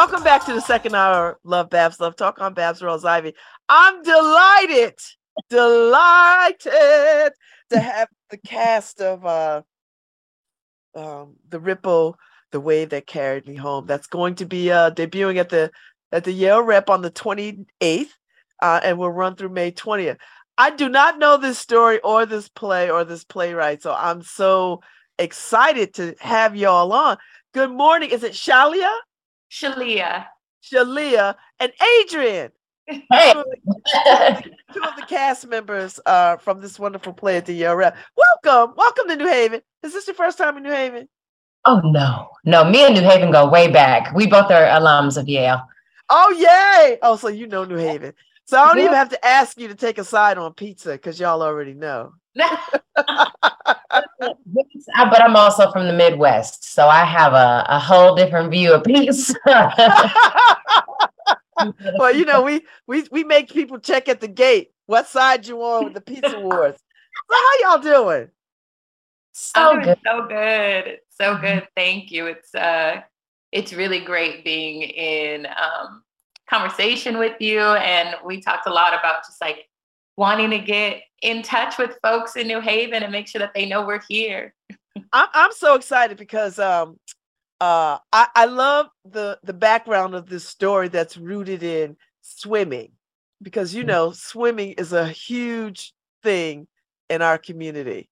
Welcome back to the second hour, LoveBabz LoveTalk on Babz Rawls Ivy. I'm delighted, delighted to have the cast of uh um the Ripple, the wave that carried me home. That's going to be uh debuting at the at the Yale Rep on the 28th, uh, and will run through May 20th. I do not know this story or this play or this playwright, so I'm so excited to have y'all on. Good morning. Is it Shalia? Shalia. Shalia and Adrian. Hey. Two, of the, two of the cast members uh, from this wonderful play at the Yale Welcome. Welcome to New Haven. Is this your first time in New Haven? Oh no, no. Me and New Haven go way back. We both are alums of Yale. Oh yay! Oh, so you know New Haven. So I don't yeah. even have to ask you to take a side on pizza because y'all already know. but I'm also from the Midwest, so I have a, a whole different view of pizza. well, you know, we we we make people check at the gate. What side you on with the pizza wars? So how y'all doing? So good. so good, so good. Thank you. It's uh, it's really great being in um conversation with you, and we talked a lot about just like wanting to get in touch with folks in New Haven and make sure that they know we're here. I'm, I'm so excited because um, uh, I, I love the the background of this story that's rooted in swimming because you mm. know swimming is a huge thing in our community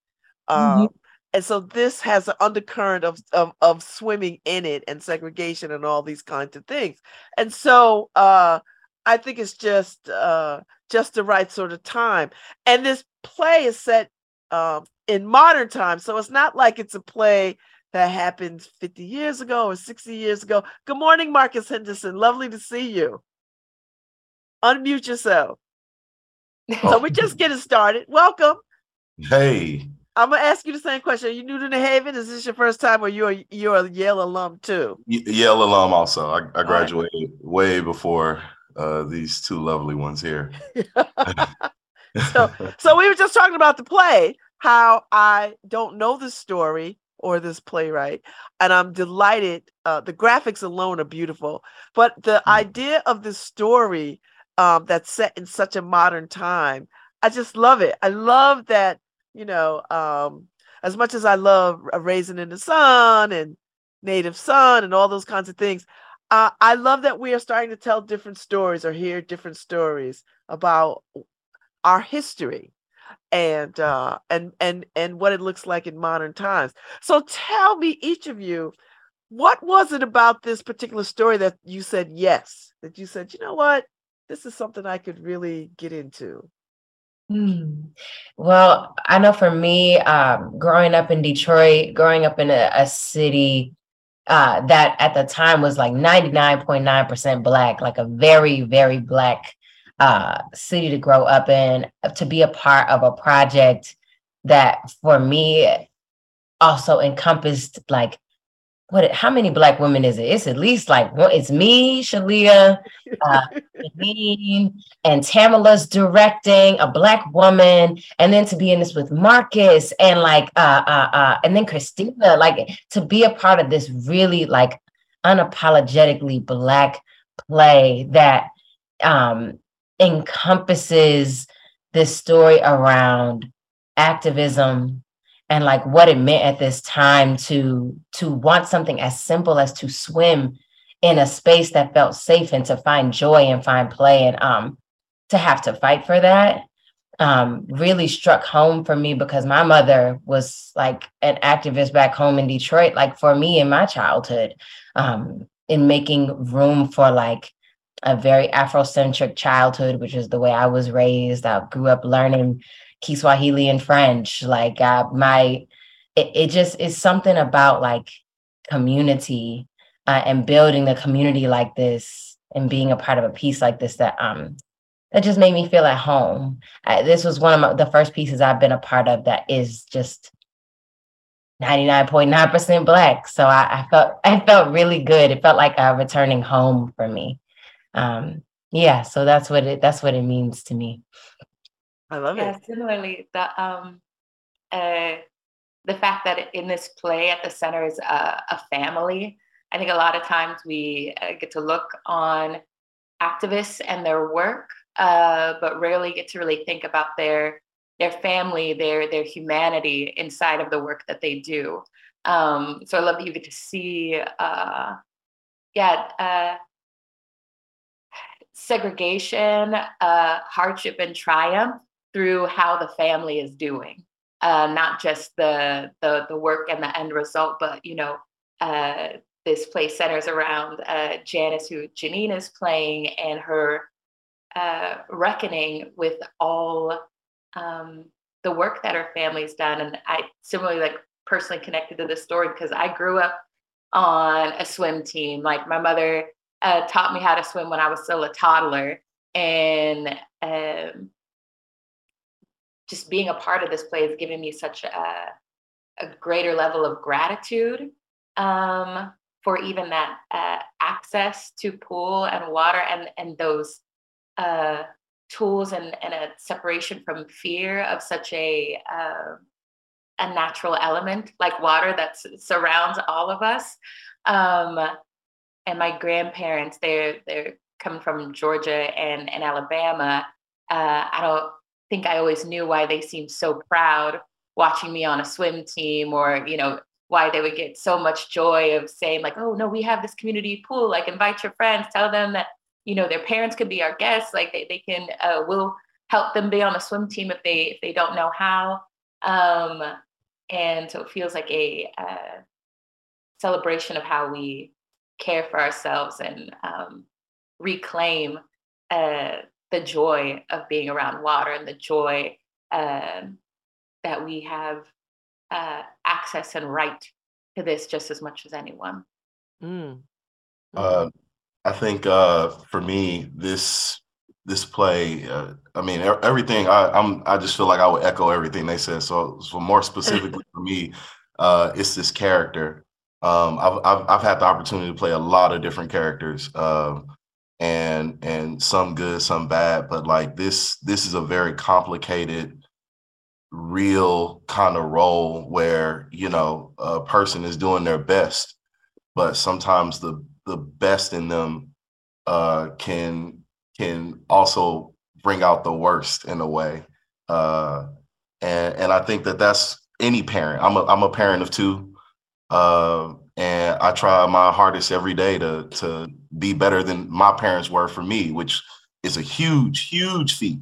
mm-hmm. um, and so this has an undercurrent of, of of swimming in it and segregation and all these kinds of things and so uh, i think it's just uh, just the right sort of time and this play is set um, in modern times so it's not like it's a play that happened 50 years ago or 60 years ago. Good morning, Marcus Henderson. Lovely to see you. Unmute yourself. Oh. So we're just getting started. Welcome. Hey. I'm gonna ask you the same question. Are you new to New Haven? Is this your first time, or you're you're a Yale alum too? Yale alum, also. I, I graduated right. way before uh, these two lovely ones here. so, so we were just talking about the play. How I don't know the story, or this playwright and i'm delighted uh, the graphics alone are beautiful but the mm. idea of the story um, that's set in such a modern time i just love it i love that you know um, as much as i love Raisin in the Sun and native son and all those kinds of things uh, i love that we are starting to tell different stories or hear different stories about our history and uh and and and what it looks like in modern times. So tell me each of you what was it about this particular story that you said yes that you said you know what? This is something i could really get into. Hmm. well i know for me um, growing up in detroit growing up in a, a city uh, that at the time was like 99.9% black like a very very black uh, city to grow up in, to be a part of a project that for me also encompassed like what how many black women is it? It's at least like it's me, Shalia, uh, and Tamilla's directing a black woman, and then to be in this with Marcus and like uh uh uh and then Christina, like to be a part of this really like unapologetically black play that um encompasses this story around activism and like what it meant at this time to to want something as simple as to swim in a space that felt safe and to find joy and find play and um to have to fight for that um really struck home for me because my mother was like an activist back home in Detroit like for me in my childhood um in making room for like a very Afrocentric childhood, which is the way I was raised. I grew up learning Kiswahili and French. Like uh, my, it, it just is something about like community uh, and building the community like this and being a part of a piece like this that um that just made me feel at home. I, this was one of my, the first pieces I've been a part of that is just 99.9% black. So I, I, felt I felt really good. It felt like a returning home for me um yeah so that's what it that's what it means to me i love it. yeah, it similarly the um uh the fact that in this play at the center is a, a family I think a lot of times we uh, get to look on activists and their work, uh, but rarely get to really think about their their family, their their humanity inside of the work that they do. Um, so I love that you get to see, uh, yeah, uh, segregation, uh, hardship, and triumph through how the family is doing. Uh, not just the, the the work and the end result, but you know, uh, this play centers around uh, Janice, who Janine is playing, and her uh, reckoning with all um, the work that her family's done. And I similarly like personally connected to this story because I grew up on a swim team. Like my mother uh, taught me how to swim when I was still a toddler, and um, just being a part of this play has given me such a, a greater level of gratitude um, for even that uh, access to pool and water and and those uh, tools and, and a separation from fear of such a uh, a natural element like water that surrounds all of us. Um, and my grandparents, they're they're coming from Georgia and, and Alabama. Uh, I don't think I always knew why they seemed so proud watching me on a swim team or, you know, why they would get so much joy of saying like, oh no, we have this community pool, like invite your friends, tell them that, you know, their parents could be our guests, like they, they can, uh, we'll help them be on a swim team if they, if they don't know how. Um, and so it feels like a uh, celebration of how we care for ourselves and um, reclaim uh, the joy of being around water and the joy um, that we have uh, access and right to this just as much as anyone. Mm. Uh, I think uh, for me, this this play, uh, I mean, everything. I, I'm I just feel like I would echo everything they said. So, so more specifically for me, uh, it's this character. Um, I've, I've I've had the opportunity to play a lot of different characters. Um, and and some good, some bad. But like this, this is a very complicated, real kind of role where you know a person is doing their best, but sometimes the the best in them uh, can can also bring out the worst in a way. Uh, and and I think that that's any parent. I'm a I'm a parent of two. Uh, and I try my hardest every day to to be better than my parents were for me, which is a huge, huge feat.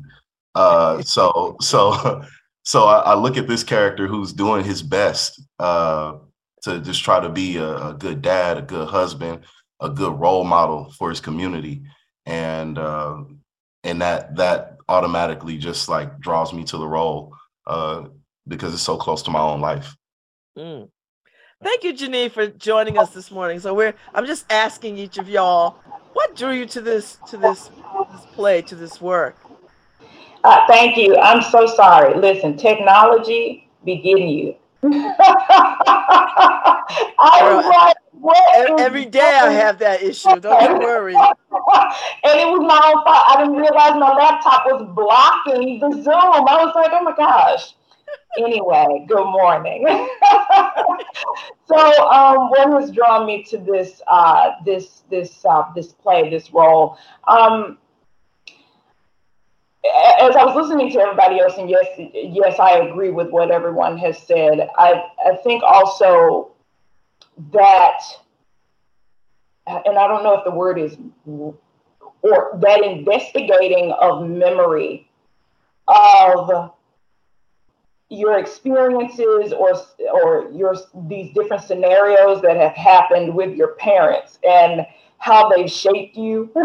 Uh, so so so I, I, look at this character who's doing his best uh, to just try to be a, a, good dad, a good husband, a good role model for his community, and uh, and that that automatically just like draws me to the role uh, because it's so close to my own life. Mm. Thank you, Janine, for joining us this morning. So we're I'm just asking each of y'all, what drew you to this to this this play, to this work? Uh, thank you. I'm so sorry. Listen, technology be getting you. I was like, every day I have that issue. Don't you worry. and it was my own fault. I didn't realize my laptop was blocking the Zoom. I was like, oh my gosh anyway, good morning. so, um, what has drawn me to this uh, this this uh, this play, this role? Um, as I was listening to everybody else, and yes, yes, I agree with what everyone has said. I I think also that, and I don't know if the word is, or that investigating of memory of your experiences or or your these different scenarios that have happened with your parents and how they shaped you.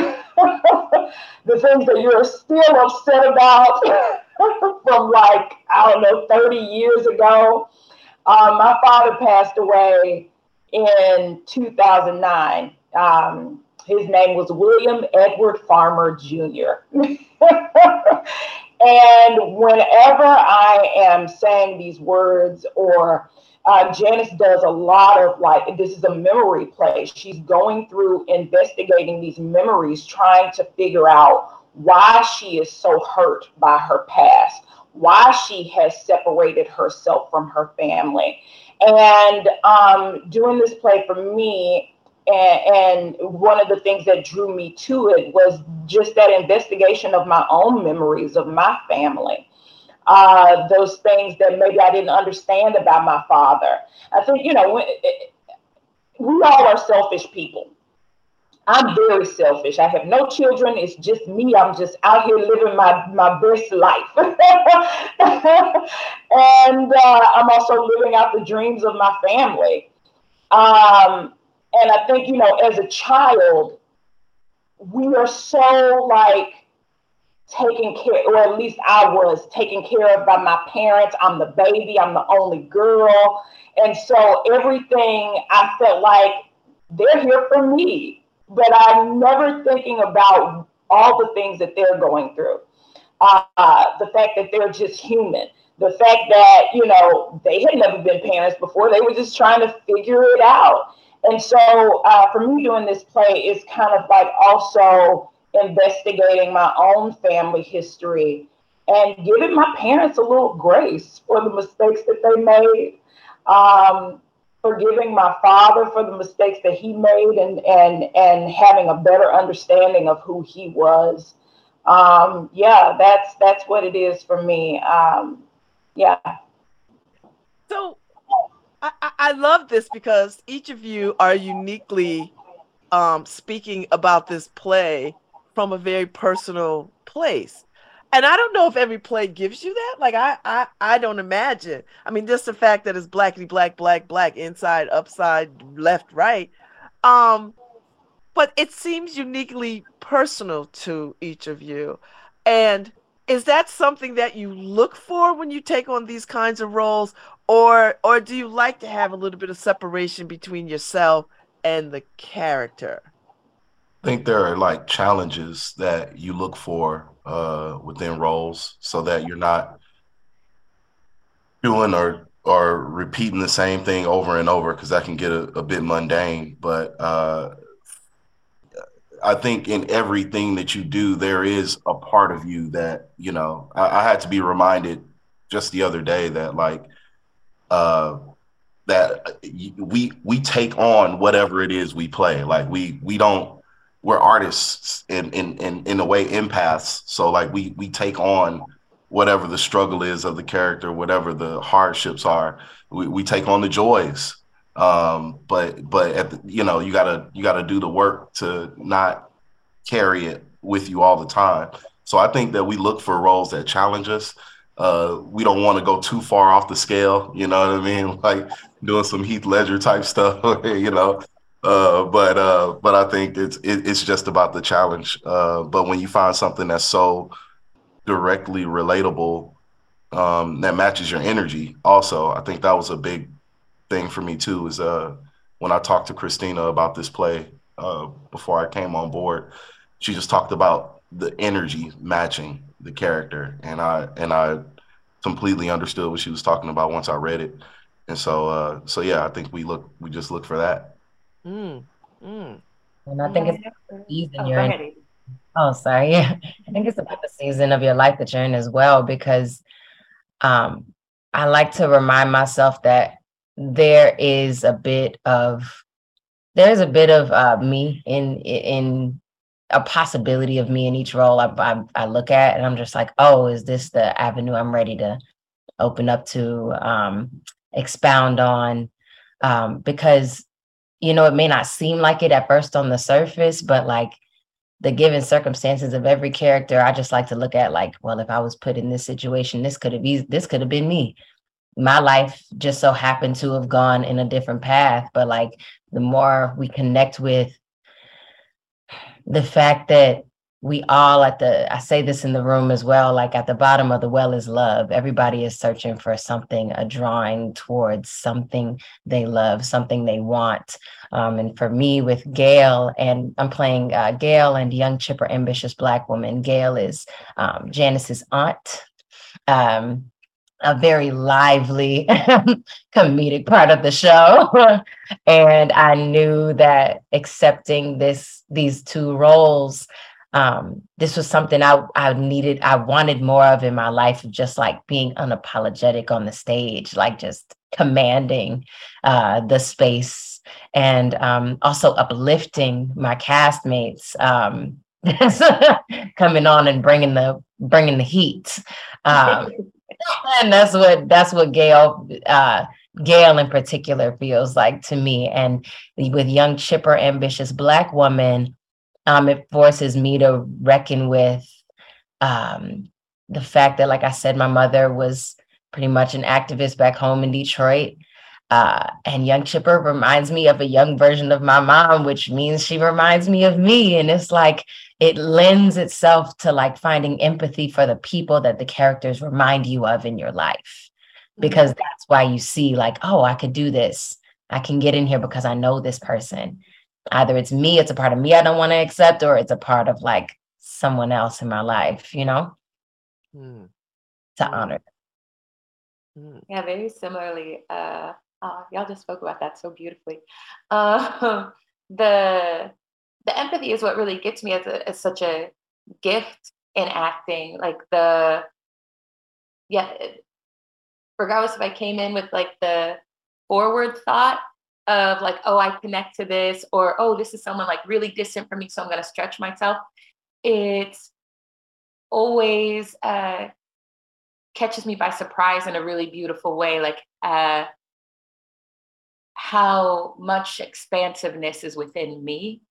The things that you're still upset about from like i don't know 30 years ago. Um, my father passed away in 2009 um, his name was william edward farmer jr And whenever I am saying these words, or uh, Janice does a lot of like, this is a memory play. She's going through investigating these memories, trying to figure out why she is so hurt by her past, why she has separated herself from her family. And um, doing this play for me, and, and one of the things that drew me to it was just that investigation of my own memories of my family. Uh, those things that maybe I didn't understand about my father. I think, you know, we all are selfish people. I'm very selfish. I have no children. It's just me. I'm just out here living my, my best life. and uh, I'm also living out the dreams of my family. Um, and I think, you know, as a child, we are so like taken care, or at least I was taken care of by my parents. I'm the baby, I'm the only girl. And so everything I felt like they're here for me, but I'm never thinking about all the things that they're going through. Uh, the fact that they're just human, the fact that, you know, they had never been parents before, they were just trying to figure it out. And so uh, for me, doing this play is kind of like also investigating my own family history and giving my parents a little grace for the mistakes that they made, um, forgiving my father for the mistakes that he made, and and and having a better understanding of who he was. Um, yeah, that's that's what it is for me. Um, yeah. So I, I love this because each of you are uniquely um, speaking about this play from a very personal place. And I don't know if every play gives you that. Like I, I, I don't imagine. I mean, just the fact that it's blackity black, black, black, inside, upside, left, right. Um, but it seems uniquely personal to each of you. And is that something that you look for when you take on these kinds of roles, or or do you like to have a little bit of separation between yourself and the character? I think there are like challenges that you look for uh, within roles, so that you're not doing or or repeating the same thing over and over because that can get a, a bit mundane. But uh, I think in everything that you do, there is a part of you that you know. I, I had to be reminded just the other day that like uh, that we we take on whatever it is we play. Like we we don't we're artists in in in in a way empaths. So like we we take on whatever the struggle is of the character, whatever the hardships are. We we take on the joys um but but at the, you know you gotta you gotta do the work to not carry it with you all the time so i think that we look for roles that challenge us uh we don't want to go too far off the scale you know what i mean? Like doing some heath ledger type stuff you know? Uh but uh but i think it's it, it's just about the challenge. Uh but when you find something that's so directly relatable um that matches your energy also i think that was a big thing for me too is uh when I talked to Christina about this play uh, before I came on board, she just talked about the energy matching the character, and I and I completely understood what she was talking about once I read it, and so uh, so yeah, I think we look we just look for that. Mm, mm. And I think it's the season oh, you're in. Oh, sorry. Yeah, I think it's about the season of your life that you're in as well, because um, I like to remind myself that there is a bit of there's a bit of uh, me in in a possibility of me in each role I, I, I look at and I'm just like oh is this the avenue I'm ready to open up to um, expound on? Um, because you know it may not seem like it at first on the surface but like the given circumstances of every character I just like to look at like well if I was put in this situation this could have been this could have been me. My life just so happened to have gone in a different path but like the more we connect with the fact that we all at the i say this in the room as well like at the bottom of the well is love. Everybody is searching for something a drawing towards something they love something they want. Um, and for me with gail and i'm playing uh, gail and young chipper ambitious black woman. Gail is um, janice's aunt. Um, a very lively comedic part of the show. And i knew that accepting this these two roles um, this was something I, I needed i wanted more of in my life of just like being unapologetic on the stage like just commanding uh, the space and um, also uplifting my castmates um, coming on and bringing the bringing the heat. Um, and that's what that's what gail uh, gail in particular feels like to me. And with young chipper ambitious black woman um, it forces me to reckon with um, the fact that like i said my mother was pretty much an activist back home in detroit. Uh, and young chipper reminds me of a young version of my mom which means she reminds me of me. And it's like it lends itself to like finding empathy for the people that the characters remind you of in your life because mm-hmm. that's why you see like oh i could do this i can get in here because i know this person either it's me it's a part of me i don't want to accept or it's a part of like someone else in my life you know mm. to mm. honor mm. yeah very similarly uh, uh y'all just spoke about that so beautifully uh, the the empathy is what really gets me as, a, as such a gift in acting. Like the, yeah, regardless if I came in with like the forward thought of like, oh, I connect to this, or oh, this is someone like really distant from me, so I'm going to stretch myself. It's always uh, catches me by surprise in a really beautiful way. Like, uh, how much expansiveness is within me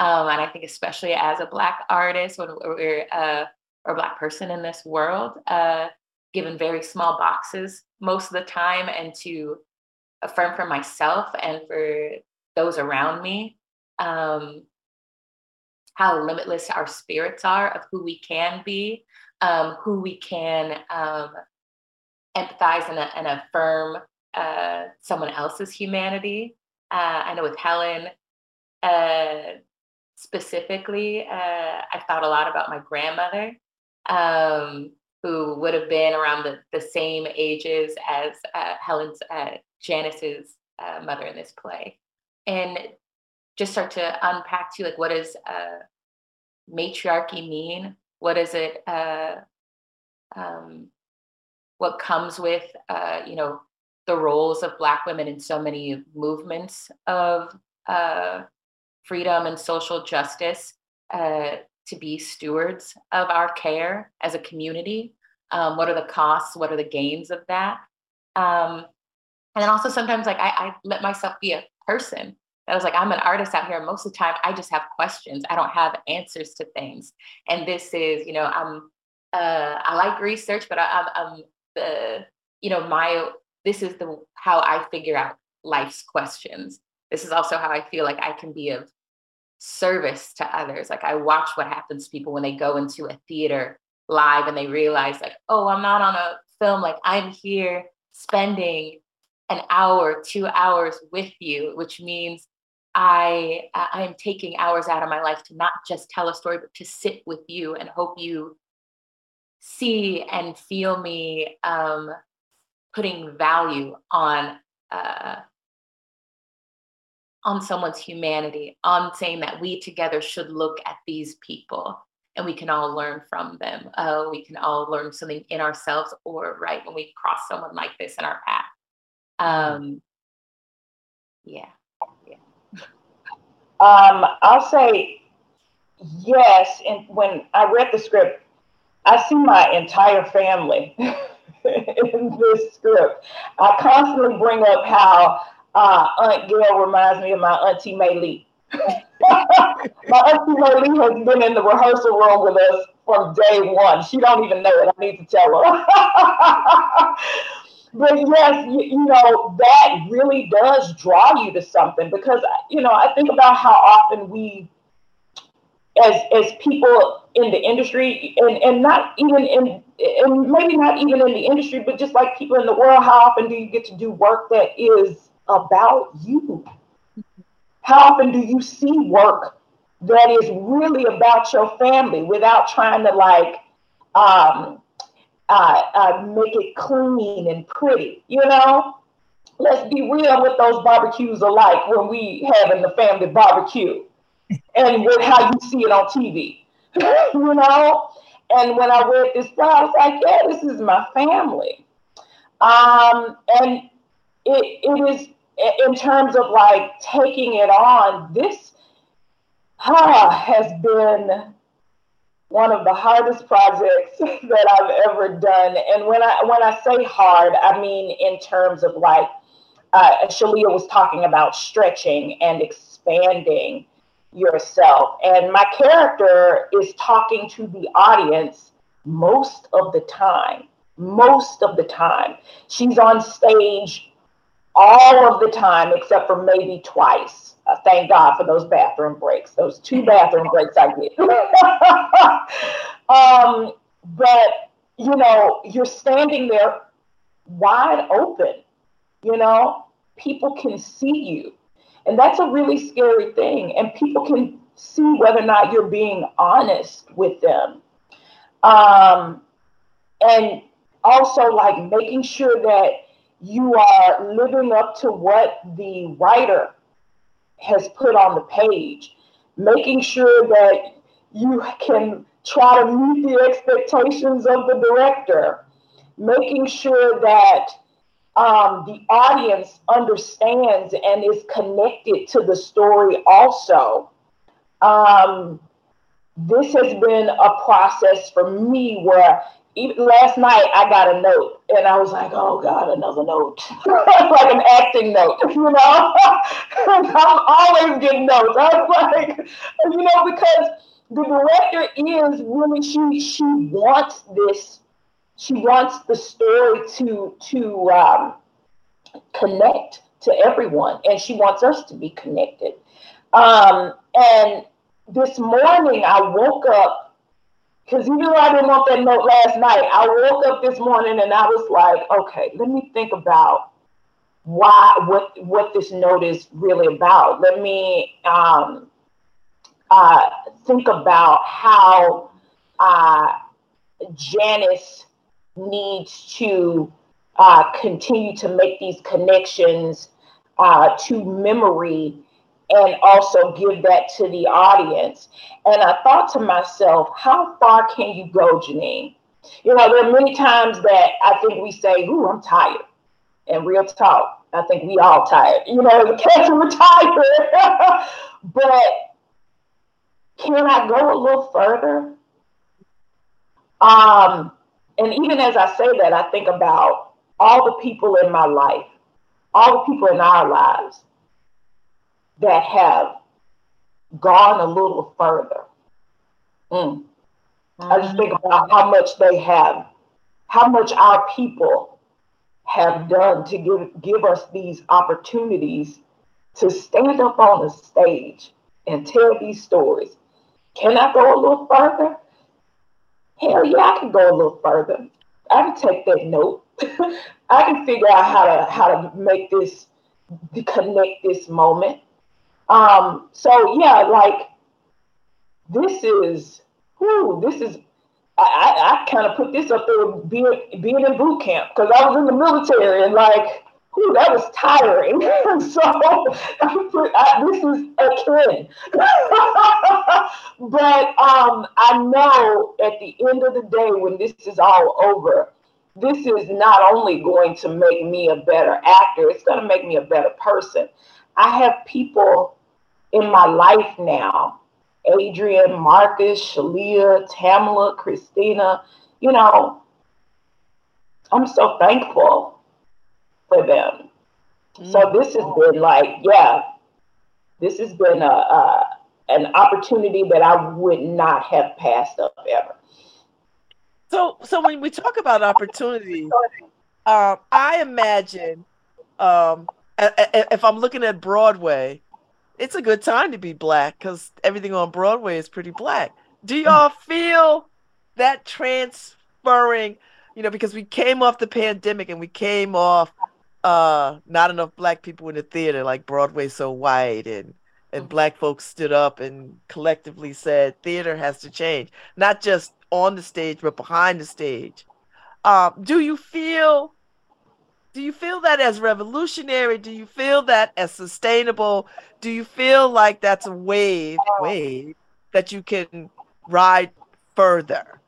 um, and I think especially as a Black artist when we're uh, or a Black person in this world, uh, given very small boxes most of the time, and to affirm for myself and for those around me um, how limitless our spirits are of who we can be, um, who we can um, empathize and, and affirm uh, someone else's humanity. Uh, I know with Helen, uh, specifically, uh, I thought a lot about my grandmother, um, who would have been around the, the same ages as uh, Helen's, uh, Janice's uh, mother in this play. And just start to unpack to like, what does uh, matriarchy mean? What is it? Uh, um, what comes with, you know, the roles of Black women in so many movements of freedom and social justice uh, to be stewards of our care as a community. Um, what are the costs? What are the gains of that? Um, and then also sometimes like I, I let myself be a person. I was like, I'm an artist out here. Most of the time I just have questions. I don't have answers to things. And this is, you know, I'm, uh, I like research, but I, I'm, I'm the, you know, my, this is the, how I figure out life's questions. This is also how I feel like I can be of service to others. Like I watch what happens to people when they go into a theater live and they realize like, oh, I'm not on a film. Like I'm here spending an hour, two hours with you, which means I I am taking hours out of my life to not just tell a story, but to sit with you and hope you see and feel me um, putting value on uh, on someone's humanity, on saying that we together should look at these people and we can all learn from them. Uh, we can all learn something in ourselves or right when we cross someone like this in our path. Um, yeah. yeah. Um, I'll say yes. And when I read the script, I see my entire family in this script. I constantly bring up how uh, Aunt Gail reminds me of my Auntie May Lee. my Auntie May Lee has been in the rehearsal room with us from day one. She don't even know it. I need to tell her. but yes, you, you, know, that really does draw you to something because, you know, I think about how often we, as, as people in the industry and, and not even in, and maybe not even in the industry, but just like people in the world, how often do you get to do work that is about you? How often do you see work that is really about your family without trying to like um, uh, uh, make it clean and pretty? You know, let's be real what those barbecues are like when we having the family barbecue and with how you see it on TV. you know, and when I read this, I was like, yeah, this is my family. Um, and it, it is in terms of like taking it on. This ah, has been one of the hardest projects that I've ever done. And when I when I say hard, I mean in terms of like uh, Shalia was talking about stretching and expanding yourself. And my character is talking to the audience most of the time. Most of the time. She's on stage all of the time, except for maybe twice. Uh, thank God for those bathroom breaks, those two bathroom breaks I get. um, but, you know, you're standing there wide open, you know, people can see you and that's a really scary thing. And people can see whether or not you're being honest with them. Um, and also, like making sure that you are living up to what the writer has put on the page, making sure that you can try to meet the expectations of the director, making sure that um, the audience understands and is connected to the story also. Um, this has been a process for me where even last night I got a note and I was like, oh God, another note. like an acting note, you know? I'm always getting notes. I was like, you know, because the director is really, she, she wants this she wants the story to to um, connect to everyone, and she wants us to be connected. Um, and this morning, I woke up because even though I didn't want that note last night, I woke up this morning and I was like, okay, let me think about why what what this note is really about. Let me um, uh, think about how uh, Janice needs to uh, continue to make these connections uh, to memory and also give that to the audience. And I thought to myself, how far can you go, Janine? You know, there are many times that I think we say, Ooh, I'm tired. And real talk, I think we all tired. You know, the cats are tired. but can I go a little further? Um, and even as I say that, I think about all the people in my life, all the people in our lives that have gone a little further. Mm. Mm-hmm. I just think about how much they have, how much our people have done to give, give us these opportunities to stand up on a stage and tell these stories. Can I go a little further? hell yeah, I can go a little further. I can take that note. I can figure out how to how to make this to connect this moment. Um, so yeah, like this is whoo, this is I, I, I kind of put this up there being being in boot camp because I was in the military and like Ooh, that was tiring. so I, this is a trend. but um, I know at the end of the day, when this is all over, this is not only going to make me a better actor, it's going to make me a better person. I have people in my life now Adrian, Marcus, Shalia, Tamilla, Christina. You know, I'm so thankful for them. Mm-hmm. So this has been like, yeah, this has been a, a an opportunity that I would not have passed up ever. So, so when we talk about opportunity, um, I imagine um, if I'm looking at Broadway, it's a good time to be black because everything on Broadway is pretty black. Do y'all feel that transferring? You know, because we came off the pandemic and we came off uh not enough black people in the theater like broadway's so white and and mm-hmm. black folks stood up and collectively said theater has to change not just on the stage but behind the stage um do you feel do you feel that as revolutionary do you feel that as sustainable do you feel like that's a wave wave that you can ride further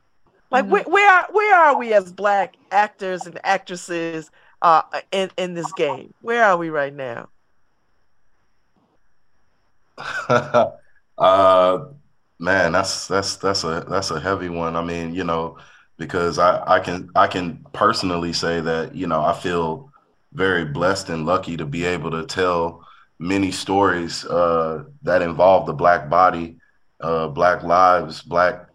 like mm-hmm. where, where are, where are we as black actors and actresses uh, in in this game? Where are we right now? uh, man, that's that's that's a that's a heavy one. I mean, you know, because I I can I can personally say that you know I feel very blessed and lucky to be able to tell many stories uh, that involve the black body, uh, black lives, black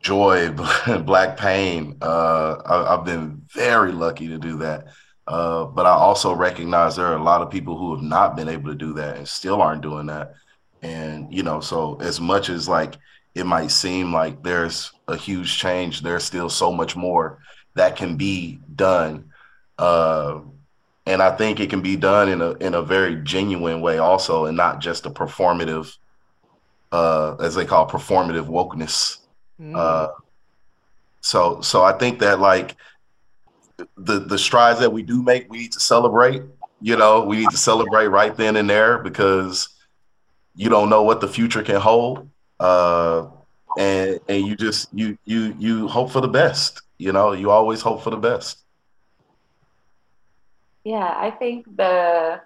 joy, black pain. Uh, I, have been very lucky to do that. Uh, but I also recognize there are a lot of people who have not been able to do that and still aren't doing that. And, you know, so as much as like it might seem like there's a huge change, there's still so much more that can be done. Uh, and I think it can be done in a in a very genuine way also, and not just a performative, uh, as they call performative wokeness. Mm. Uh, so so I think that like the the strides that we do make, we need to celebrate. You know, we need to celebrate right then and there because you don't know what the future can hold. Uh, and and you just you you you hope for the best. You know, you always hope for the best. Yeah, I think the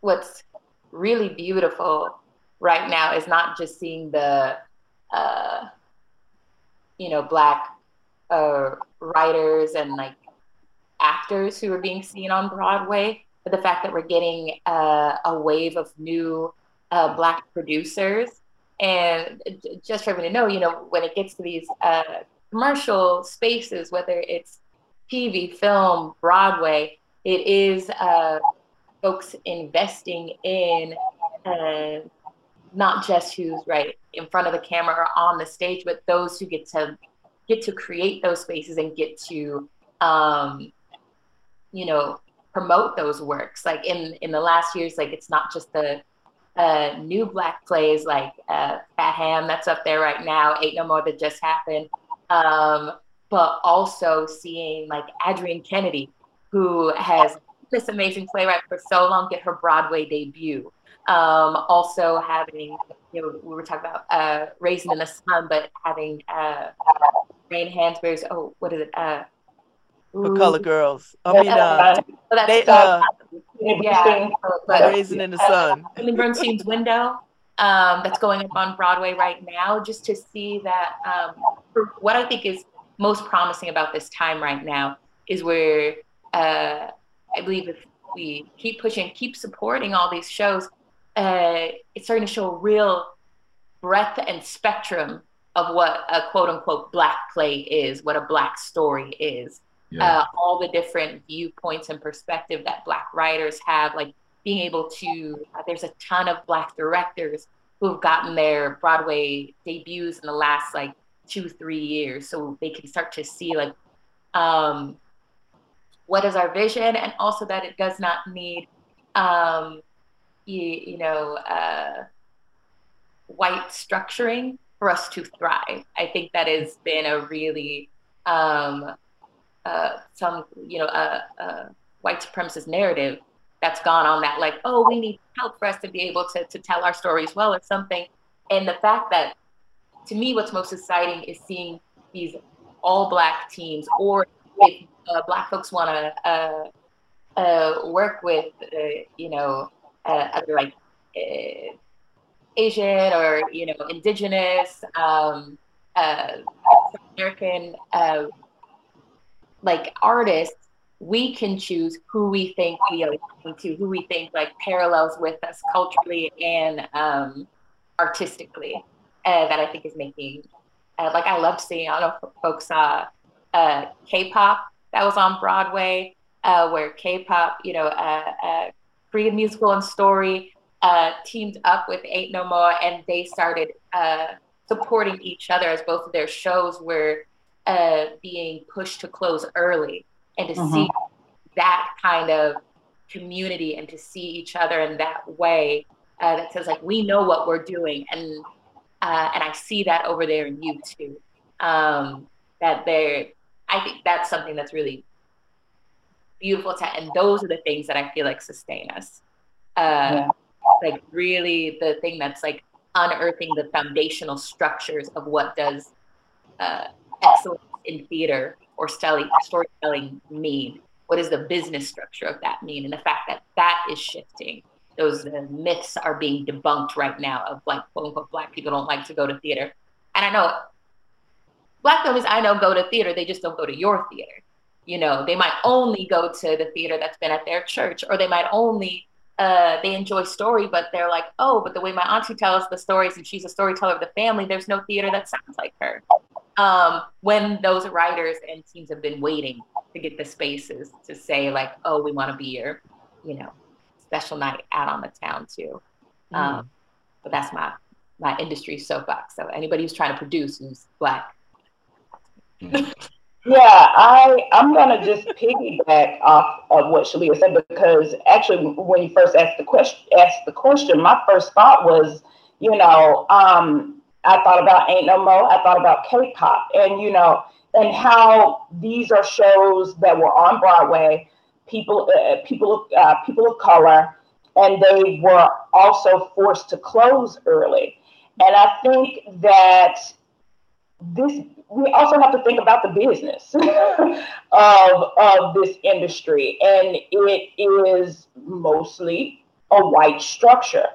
what's really beautiful right now is not just seeing the uh, you know black uh, writers and like actors who are being seen on Broadway, but the fact that we're getting uh, a wave of new uh, black producers. And just for everyone to know, you know, when it gets to these uh, commercial spaces, whether it's TV, film, Broadway, it is uh, folks investing in uh, not just who's right in front of the camera or on the stage, but those who get to get to create those spaces and get to um, you know promote those works. Like in in the last years like it's not just the uh, new black plays like uh, Fat Ham that's up there right now, Ain't No Mo' that just happened, um, but also seeing like Adrienne Kennedy, who has this amazing playwright for so long, get her Broadway debut. Um, also having, you know, we were talking about uh, Raisin in the Sun, but having uh, Lorraine Hansberry's, oh, what is it? Uh, for color girls. I mean, uh, they, uh, yeah, Raisin in the Sun. Ellen Brustein's Window, um, that's going up on Broadway right now, just to see that. Um, what I think is most promising about this time right now is where uh, I believe if we keep pushing, keep supporting all these shows, uh, it's starting to show a real breadth and spectrum of what a quote unquote black play is, what a black story is yeah. uh, all the different viewpoints and perspective that black writers have like being able to uh, there's a ton of black directors who've gotten their broadway debuts in the last like two three years so they can start to see like um, what is our vision and also that it does not need um, you, you know uh, white structuring for us to thrive i think that has been a really um, uh, some you know a, a white supremacist narrative that's gone on that like oh we need help for us to be able to to tell our stories well or something. And the fact that to me what's most exciting is seeing these all black teams or if uh, black folks want to uh, uh, work with uh, you know uh, other like asian or you know indigenous um, american like artists, we can choose who we think we align to, who we think like parallels with us culturally and um, artistically. Uh, that I think is making, uh, like I love seeing. I don't know if folks saw uh, K-pop that was on Broadway, uh, where K-pop, you know, uh, uh, Korean musical and story teamed up with Ain't No Mo', and they started supporting each other as both of their shows were uh, being pushed to close early and to mm-hmm. see that kind of community and to see each other in that way uh, that says like we know what we're doing and uh, and I see that over there in you too um, that there I think that's something that's really beautiful to and those are the things that I feel like sustain us uh, yeah. like really the thing that's like unearthing the foundational structures of what does uh, excellence in theater or storytelling mean? What does the business structure of that mean? And the fact that that is shifting. Those myths are being debunked right now of like, quote unquote, black people don't like to go to theater. And I know black families I know go to theater, they just don't go to your theater. You know, they might only go to the theater that's been at their church, or they might only uh, they enjoy story, but they're like, oh, but the way my auntie tells the stories and she's a storyteller of the family, there's no theater that sounds like her. Um, when those writers and teams have been waiting to get the spaces to say like, oh, we want to be your, you know, special night out on the town too. Mm. Um, but that's my my industry soapbox. So anybody who's trying to produce who's black. Yeah, I I'm gonna just piggyback off of what Shalia said because actually when you first asked the question asked the question, my first thought was, you know, um, I thought about Ain't No Mo', I thought about K-pop, and you know, and how these are shows that were on Broadway, people uh, people uh, people of color, and they were also forced to close early, and I think that this we also have to think about the business of, of this industry. And it is mostly a white structure.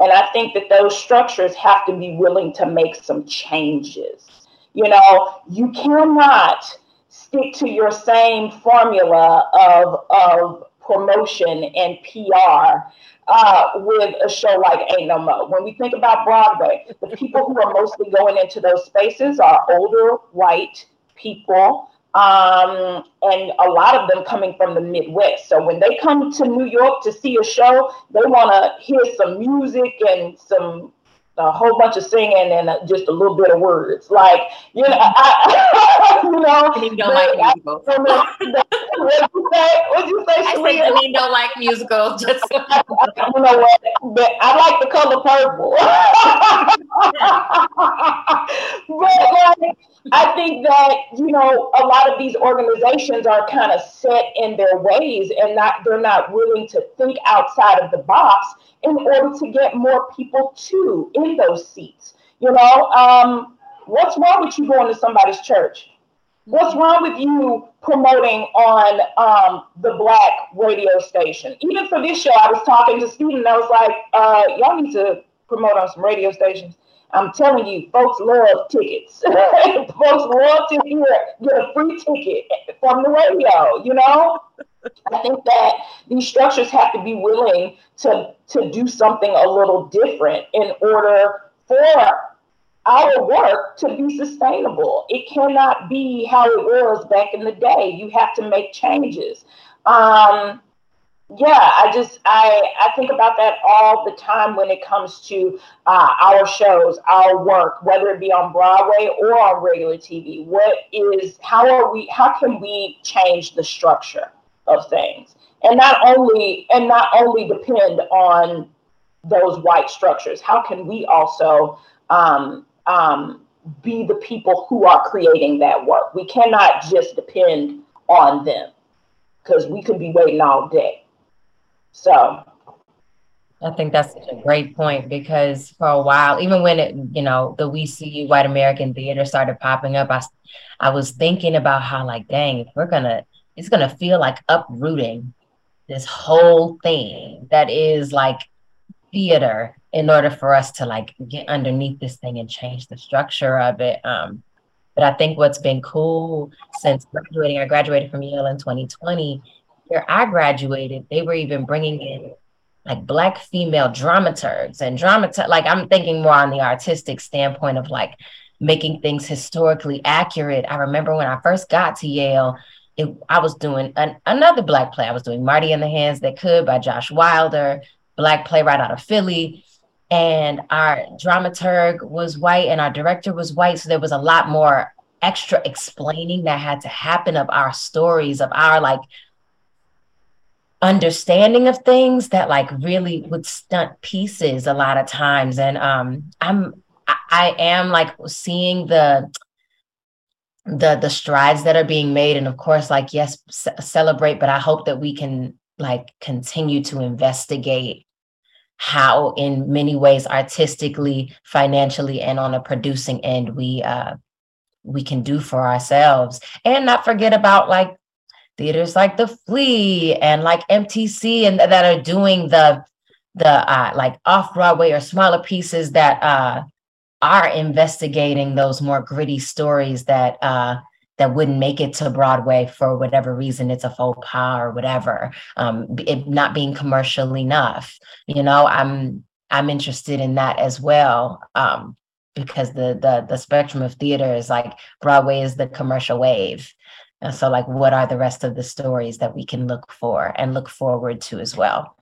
And I think that those structures have to be willing to make some changes. You know, you cannot stick to your same formula of, of promotion and PR uh, with a show like Ain't No Mo'. When we think about Broadway, the people who are mostly going into those spaces are older white people, um, and a lot of them coming from the Midwest. So when they come to New York to see a show, they want to hear some music and some a whole bunch of singing and just a little bit of words. Like, you know, I, you know, I don't like musicals. what you say? What you say? I don't like musicals. Just you know what? But I like the color purple. but like, I think that you know a lot of these organizations are kind of set in their ways and not they're not willing to think outside of the box in order to get more people to in those seats. You know, um, what's wrong with you going to somebody's church? What's wrong with you promoting on um, the black radio station? Even for this show, I was talking to Stephen and I was like, uh, y'all need to promote on some radio stations. I'm telling you, folks love tickets. folks love to hear get a free ticket from the radio, you know? I think that these structures have to be willing to, to do something a little different in order for our work to be sustainable. It cannot be how it was back in the day. You have to make changes. Um, yeah, I just I I think about that all the time when it comes to uh, our shows, our work, whether it be on Broadway or on regular TV. What is how are we? How can we change the structure of things, and not only and not only depend on those white structures? How can we also um, um, be the people who are creating that work? We cannot just depend on them because we could be waiting all day. So I think that's such a great point because for a while, even when it, you know, the We See White American Theater started popping up, I, I was thinking about how, like, dang, if we're gonna, it's gonna feel like uprooting this whole thing that is like theater in order for us to like get underneath this thing and change the structure of it. Um, but I think what's been cool since graduating, I graduated from Yale in 2020 where I graduated, they were even bringing in like black female dramaturgs and dramaturg like I'm thinking more on the artistic standpoint of like making things historically accurate. I remember when I first got to Yale, it, I was doing an, another black play. I was doing Marty and the Hands That Could by Josh Wilder, black playwright out of Philly. And our dramaturg was white and our director was white. So there was a lot more extra explaining that had to happen of our stories, of our like understanding of things that like really would stunt pieces a lot of times and um i'm i am like seeing the the the strides that are being made and of course like yes c- celebrate but i hope that we can like continue to investigate how in many ways artistically financially and on a producing end we uh we can do for ourselves. And not forget about like theaters like the flea and like mtc and that are doing the the uh, like off broadway or smaller pieces that uh, are investigating those more gritty stories that uh, that wouldn't make it to Broadway for whatever reason. It's a faux pas or whatever. Um, it not being commercial enough. You know, I'm I'm interested in that as well. Um, because the the the spectrum of theater is like Broadway is the commercial wave. And so like what are the rest of the stories that we can look for and look forward to as well?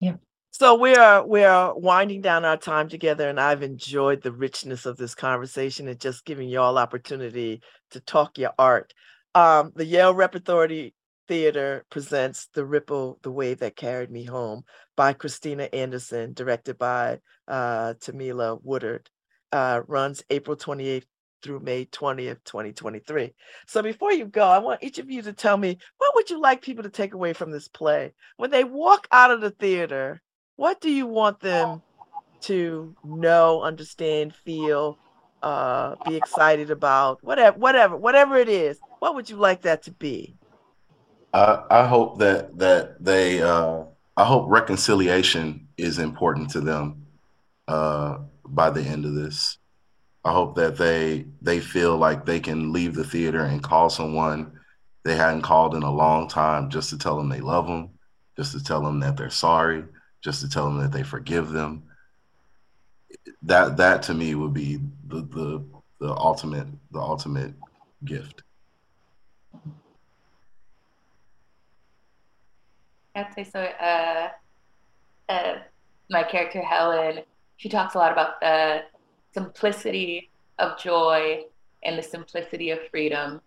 Yeah. So we are we are winding down our time together, and I've enjoyed the richness of this conversation and just giving you all opportunity to talk your art. Um, the Yale Repertory Theater presents The Ripple, The Wave That Carried Me Home by Christina Anderson, directed by uh, Tamilla Woodard. Uh, runs April 28th through May 20th, 2023. So before you go, I want each of you to tell me what would you like people to take away from this play? When they walk out of the theater, what do you want them to know, understand, feel, uh, be excited about, whatever, whatever, whatever it is? What would you like that to be? I, I hope that that they uh, I hope reconciliation is important to them uh, by the end of this. I hope that they they feel like they can leave the theater and call someone they hadn't called in a long time just to tell them they love them, just to tell them that they're sorry, just to tell them that they forgive them. That that to me would be the the the ultimate the ultimate gift. I'd say so. Uh, uh, my character Helen, she talks a lot about the simplicity of joy and the simplicity of freedom,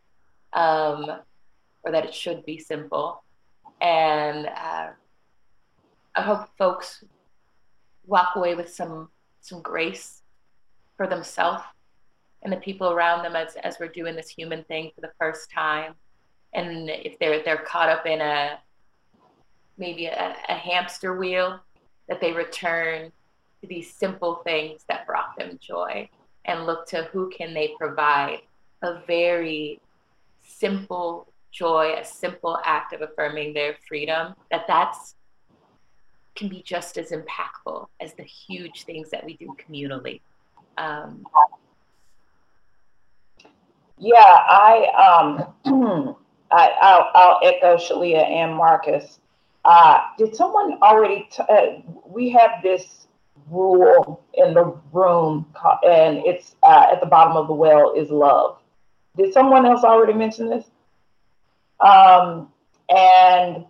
um, or that it should be simple. And uh, I hope folks walk away with some some grace for themselves and the people around them as, as we're doing this human thing for the first time. And if they're they're caught up in a maybe a, a hamster wheel, that they return to these simple things that brought them joy and look to who can they provide a very simple joy, a simple act of affirming their freedom, that that's can be just as impactful as the huge things that we do communally. Um, yeah, I um, I, I'll, I'll echo Shalia and Marcus. Uh, did someone already? T- uh, we have this rule in the room, and it's uh, at the bottom of the well is love. Did someone else already mention this? Um, and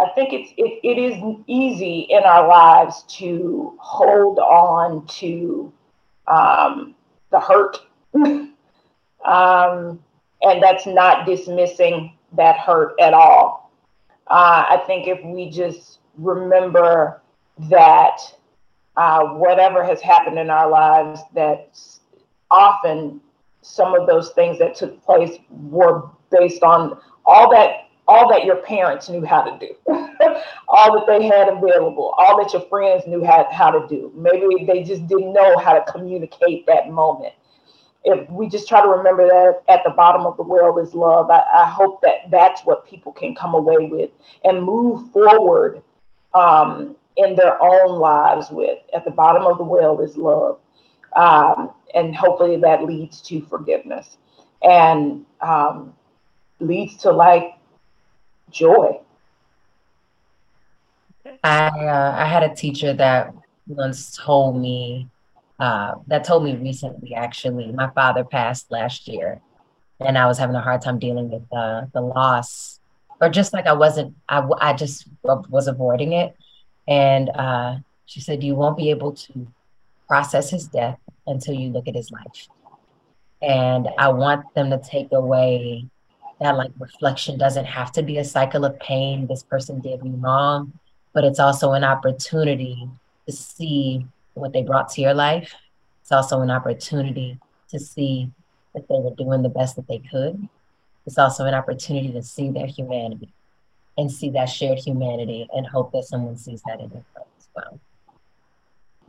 I think it's it, it is easy in our lives to hold on to um, the hurt, um, and that's not dismissing that hurt at all. Uh, I think if we just remember that uh, whatever has happened in our lives, that often some of those things that took place were based on all that all that your parents knew how to do, all that they had available, all that your friends knew how, how to do. Maybe they just didn't know how to communicate that moment. If we just try to remember that at the bottom of the well is love, I, I hope that that's what people can come away with and move forward um, in their own lives with. At the bottom of the well is love. Um, and hopefully that leads to forgiveness and um, leads to like joy. I uh, I had a teacher that once told me uh, that told me recently actually. My father passed last year and I was having a hard time dealing with uh, the loss. Or just like I wasn't I, I just was avoiding it. And uh, she said you won't be able to process his death until you look at his life. And I want them to take away that like reflection doesn't have to be a cycle of pain. This person did me wrong, but it's also an opportunity to see what they brought to your life. It's also an opportunity to see that they were doing the best that they could. It's also an opportunity to see their humanity and see that shared humanity and hope that someone sees that in their as well.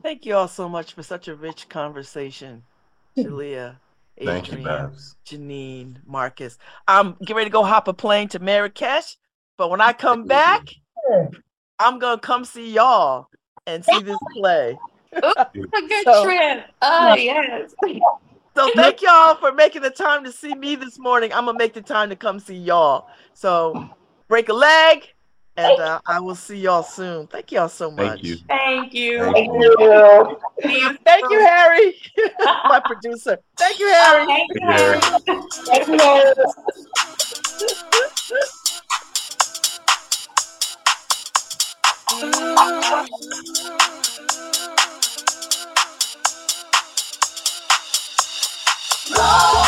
Thank you all so much for such a rich conversation. Jalea. Thank you, Babz. Janine, Marcus. I'm getting ready to go hop a plane to Marrakesh, but when I come back, I'm gonna come see y'all and see this play. Ooh, a good so, trip. Oh yes. So thank y'all for making the time to see me this morning. I'm gonna make the time to come see y'all. So break a leg, and uh, I will see y'all soon. Thank y'all so much. Thank you. Thank you. Oh, thank you, Thank you Harry, my producer. Thank you, Harry. Thank. Thank you, Harry. Thank you, Harry.